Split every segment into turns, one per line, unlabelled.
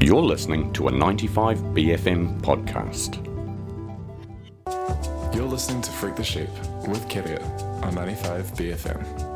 You're listening to a 95BFM podcast.
You're listening to Freak the Sheep with Keria on 95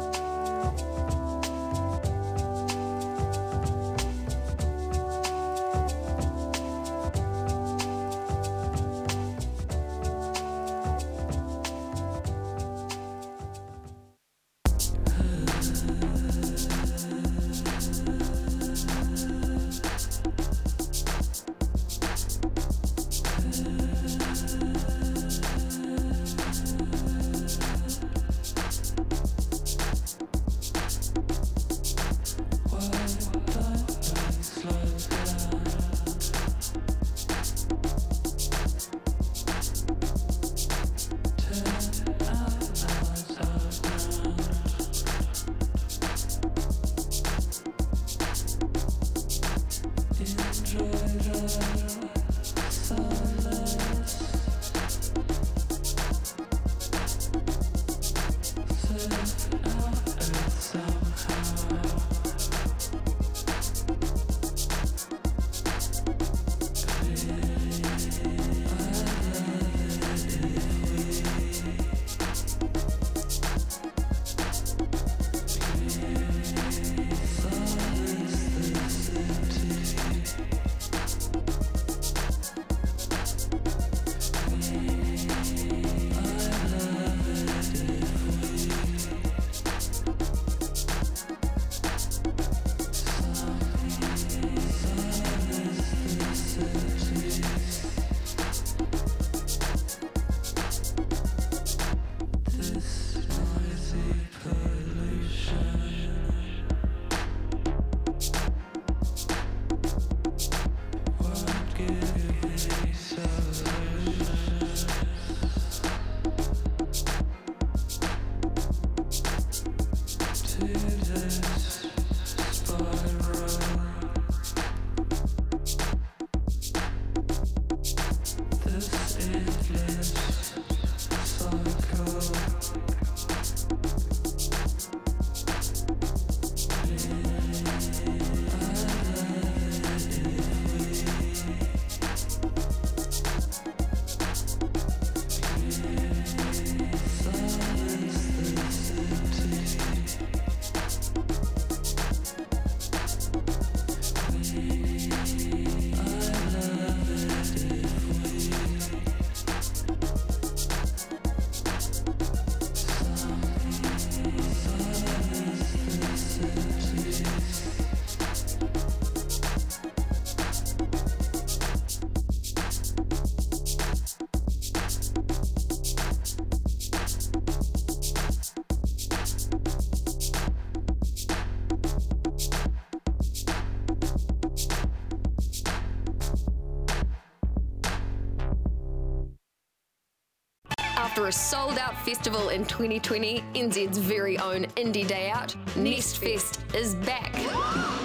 After a sold out festival in 2020, NZ's very own Indie Day Out, Nest Fest is back.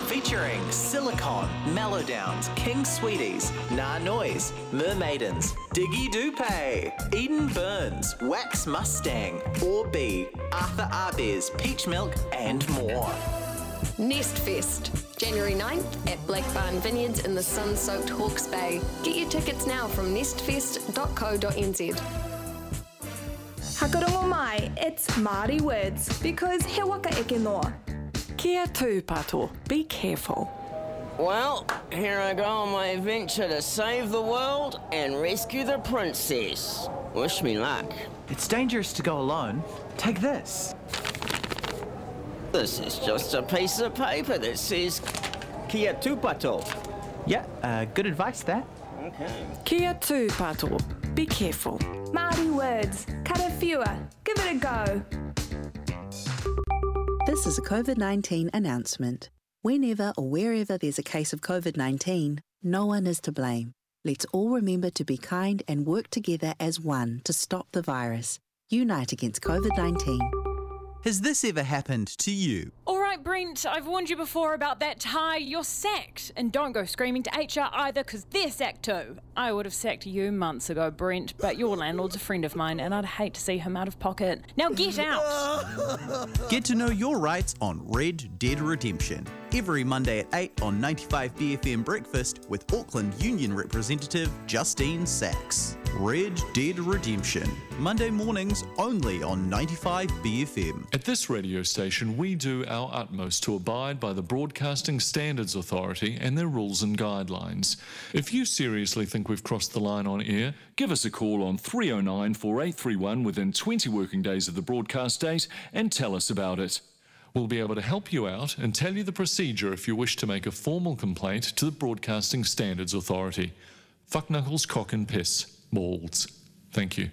Featuring Silicon, Mellowdowns, King Sweeties, Nah Noise, Mermaidens, Diggy Dupe, Eden Burns, Wax Mustang, Orby, Arthur Arbez, Peach Milk, and more.
Nest Fest, January 9th at Black Barn Vineyards in the sun soaked Hawke's Bay. Get your tickets now from nestfest.co.nz.
Hakarongo mai, it's Māori words because he waka eke noa.
Kia tūpato, be careful.
Well, here I go on my adventure to save the world and rescue the princess. Wish me luck.
It's dangerous to go alone. Take this.
This is just a piece of paper that says Kia Tupato.
Yeah, uh, good advice there.
Okay.
Kia tūpato, be careful.
Māori words, karawhiua, give it a go.
This is a COVID 19 announcement. Whenever or wherever there's a case of COVID 19, no one is to blame. Let's all remember to be kind and work together as one to stop the virus. Unite against COVID 19.
Has this ever happened to you?
All right,
right, Brent. I've warned you before about that tie. You're sacked. And don't go screaming to HR either, because they're sacked too. I would have sacked you months ago, Brent, but your landlord's a friend of mine, and I'd hate to see him out of pocket. Now get out!
Get to know your rights on Red Dead Redemption. Every Monday at 8 on 95BFM Breakfast with Auckland Union representative Justine Sachs. Red Dead Redemption. Monday mornings only on 95BFM.
At this radio station, we do our utmost to abide by the Broadcasting Standards Authority and their rules and guidelines. If you seriously think we've crossed the line on air, give us a call on 309 4831 within 20 working days of the broadcast date and tell us about it. We'll be able to help you out and tell you the procedure if you wish to make a formal complaint to the Broadcasting Standards Authority. Fuck knuckles, cock and piss. Balls. Thank you.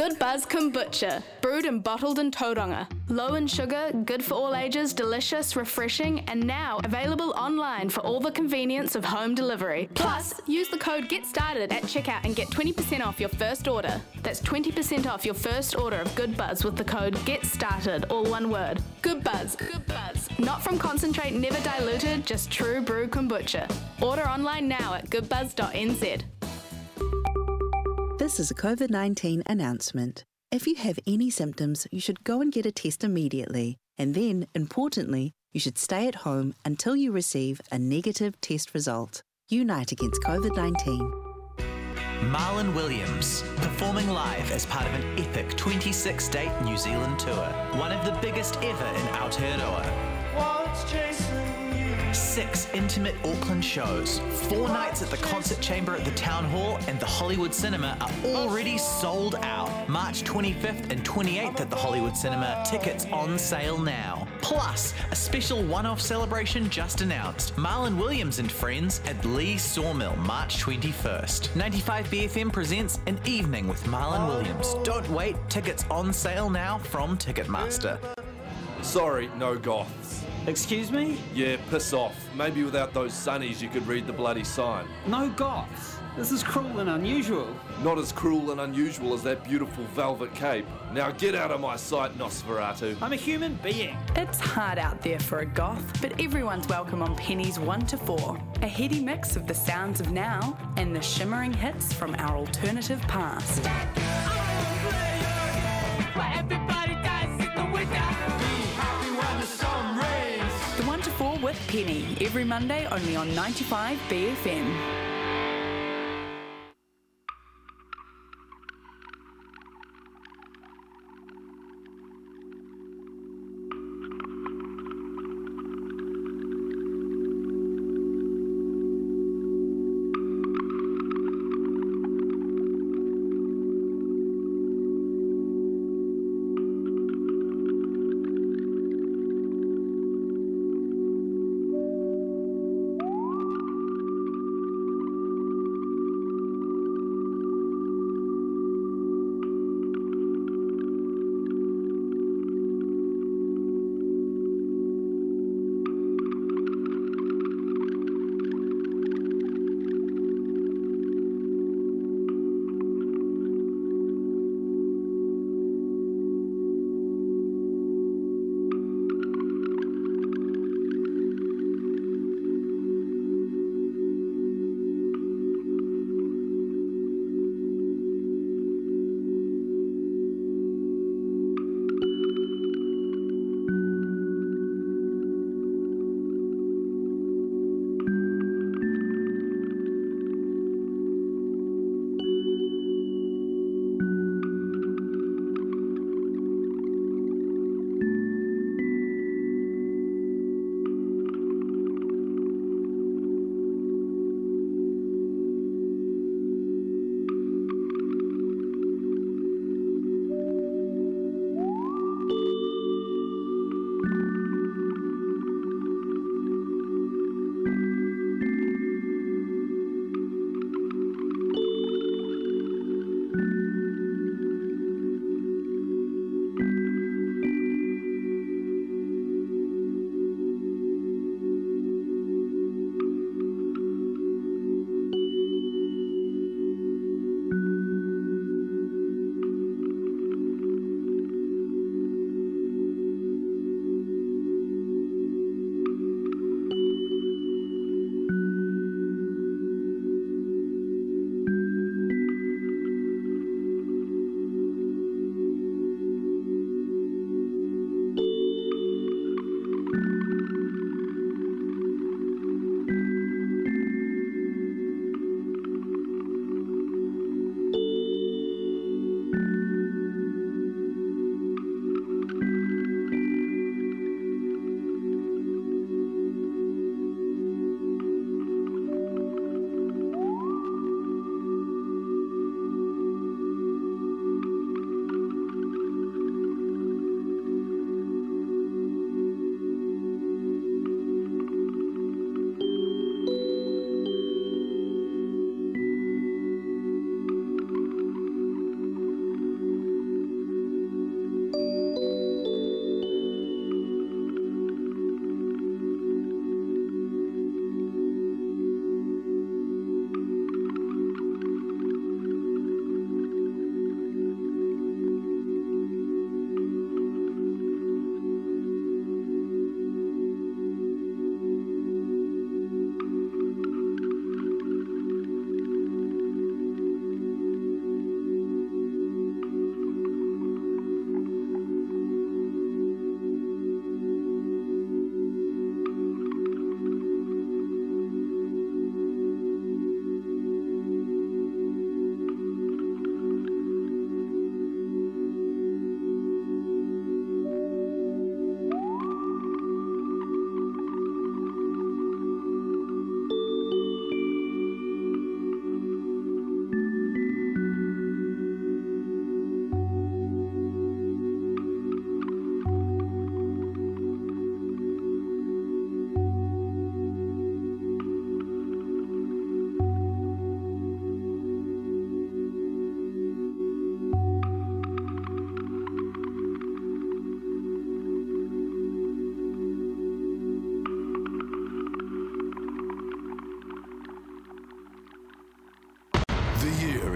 Good Buzz Kombucha, brewed and bottled in Tauranga. Low in sugar, good for all ages, delicious, refreshing, and now available online for all the convenience of home delivery. Plus, use the code Get Started at checkout and get 20% off your first order. That's 20% off your first order of Good Buzz with the code Get Started, all one word. Good Buzz. Good Buzz. Not from concentrate, never diluted, just true brew kombucha. Order online now at goodbuzz.nz.
This is a COVID 19 announcement. If you have any symptoms, you should go and get a test immediately. And then, importantly, you should stay at home until you receive a negative test result. Unite against COVID 19.
Marlon Williams, performing live as part of an epic 26 date New Zealand tour, one of the biggest ever in Aotearoa. Six intimate Auckland shows, four nights at the Concert Chamber at the Town Hall and the Hollywood Cinema are already sold out. March 25th and 28th at the Hollywood Cinema, tickets on sale now. Plus, a special one off celebration just announced Marlon Williams and Friends at Leigh Sawmill, March 21st. 95BFM presents an evening with Marlon Williams. Don't wait, tickets on sale now from Ticketmaster.
Sorry, no goths.
Excuse me?
Yeah, piss off. Maybe without those sunnies you could read the bloody sign.
No goths. This is cruel and unusual.
Not as cruel and unusual as that beautiful velvet cape. Now get out of my sight, Nosferatu.
I'm a human being.
It's hard out there for a goth, but everyone's welcome on Penny's 1 to 4. A heady mix of the sounds of now and the shimmering hits from our alternative past. Penny, every Monday only on 95 BFM.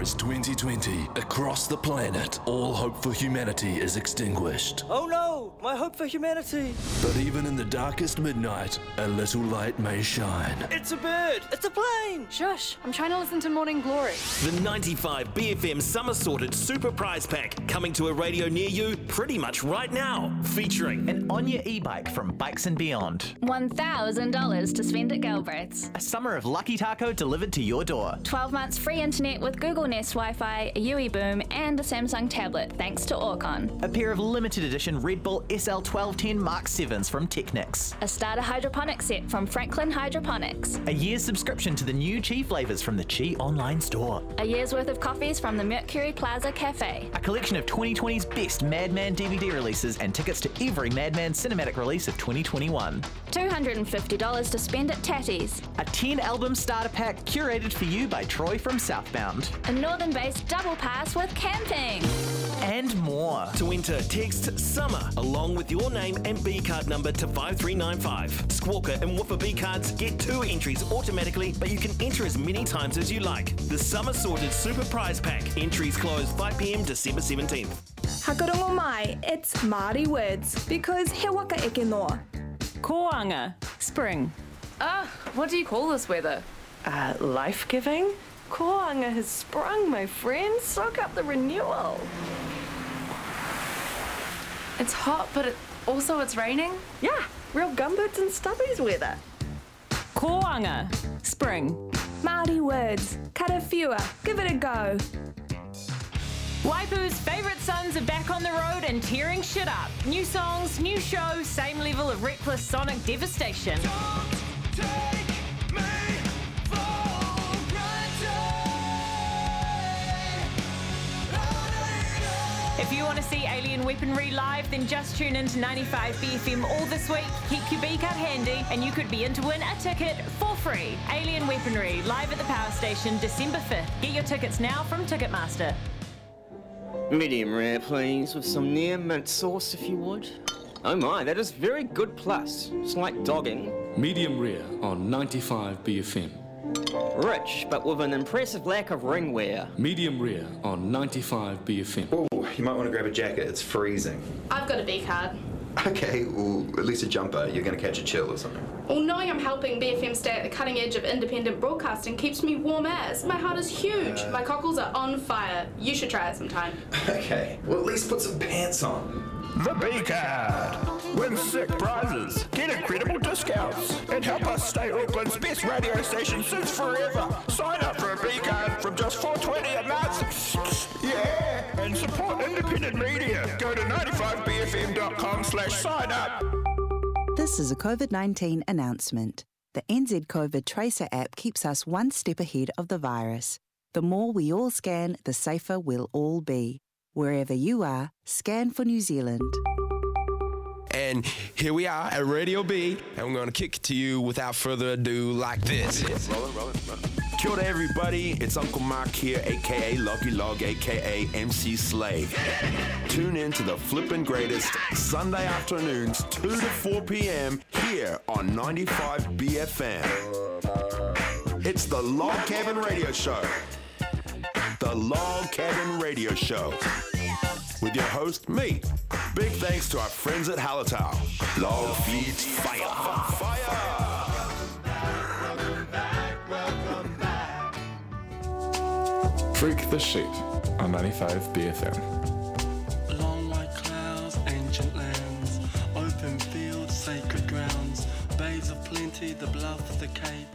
Is 2020. Across the planet, all hope for humanity is extinguished.
Oh no, my hope for humanity.
But even in the darkest midnight, a little light may shine.
It's a bird. It's a plane.
Shush, I'm trying to listen to Morning Glory.
The 95 BFM Summer Sorted Super Prize Pack coming to a radio near you pretty much right now. Featuring
an Onya e bike from Bikes and Beyond,
$1,000 to spend at Galbraith's,
a summer of Lucky Taco delivered to your door,
12 months free internet with Google Nest Wi Fi, a UE Boom, and a Samsung tablet thanks to Orcon,
a pair of limited edition Red Bull SL1210 Mark 7s from Technics,
a starter hydroponic set from Franklin Hydroponics,
a year's subscription to the new Chi flavours from the Chi online store,
a year's worth of coffees from the Mercury Plaza Cafe,
a collection of 2020's best Madman DVD releases, and tickets to every Madman cinematic release of 2021.
$250 to spend at Tatty's.
A 10 album starter pack curated for you by Troy from Southbound.
A Northern Bass double pass with camping.
And more.
To enter, text SUMMER along with your name and B card number to 5395. Squawker and Woofer B cards get two entries automatically, but you can enter as many times as you like. The Summer Sorted Super Prize Pack. Entries close 5 pm December 17th.
Hakarongo mai, it's Māori words because he waka eke noa.
Koanga, spring.
Ah, uh, what do you call this weather?
Uh, life giving? Koanga has sprung, my friend. Soak up the renewal.
It's hot, but it, also it's raining?
Yeah, real gumboots and stubbies weather.
Koanga, spring.
Māori words, karawhiua, give it a go.
Waipu's favourite sons are back on the road and tearing shit up. New songs, new show, same level of reckless sonic devastation. You want to see Alien Weaponry live, then just tune in to 95 BFM all this week. Keep your B card handy, and you could be in to win a ticket for free. Alien Weaponry live at the Power Station December 5th. Get your tickets now from Ticketmaster.
Medium rare, please, with some near mint sauce, if you would. Oh my, that is very good plus. It's like dogging.
Medium rare on 95 BFM.
Rich, but with an impressive lack of ring wear.
Medium rare on 95 BFM.
Oh, you might want to grab a jacket. It's freezing.
I've got a B card.
Okay, well, at least a jumper. You're going to catch a chill or something.
Well, knowing I'm helping BFM stay at the cutting edge of independent broadcasting keeps me warm as. My heart is huge. Uh, My cockles are on fire. You should try it sometime.
Okay, well, at least put some pants on.
The B card. Win sick prizes, get incredible discounts, and help us stay Auckland's best radio station since forever. Sign up for a B card from just 420 a month. Yeah, and support independent media. Go to 95bfm.com slash sign up.
This is a COVID 19 announcement. The NZ COVID Tracer app keeps us one step ahead of the virus. The more we all scan, the safer we'll all be. Wherever you are, scan for New Zealand.
And here we are at Radio B, and we're going to kick it to you without further ado like this.
Roll it, roll it, roll
everybody. It's Uncle Mark here, aka Lucky Log, aka MC Slave. Tune in to the flippin' greatest Sunday afternoons, 2 to 4 p.m. here on 95 BFM. It's the Log Cabin Radio Show. The Log Cabin Radio Show. With your host, me. Big thanks to our friends at Hallertau. Log feeds fire. Fire Welcome back, welcome back.
Freak the Sheep on 95 BFM.
Long white clouds, ancient lands, open fields, sacred grounds, bays of plenty, the bluff, the cape.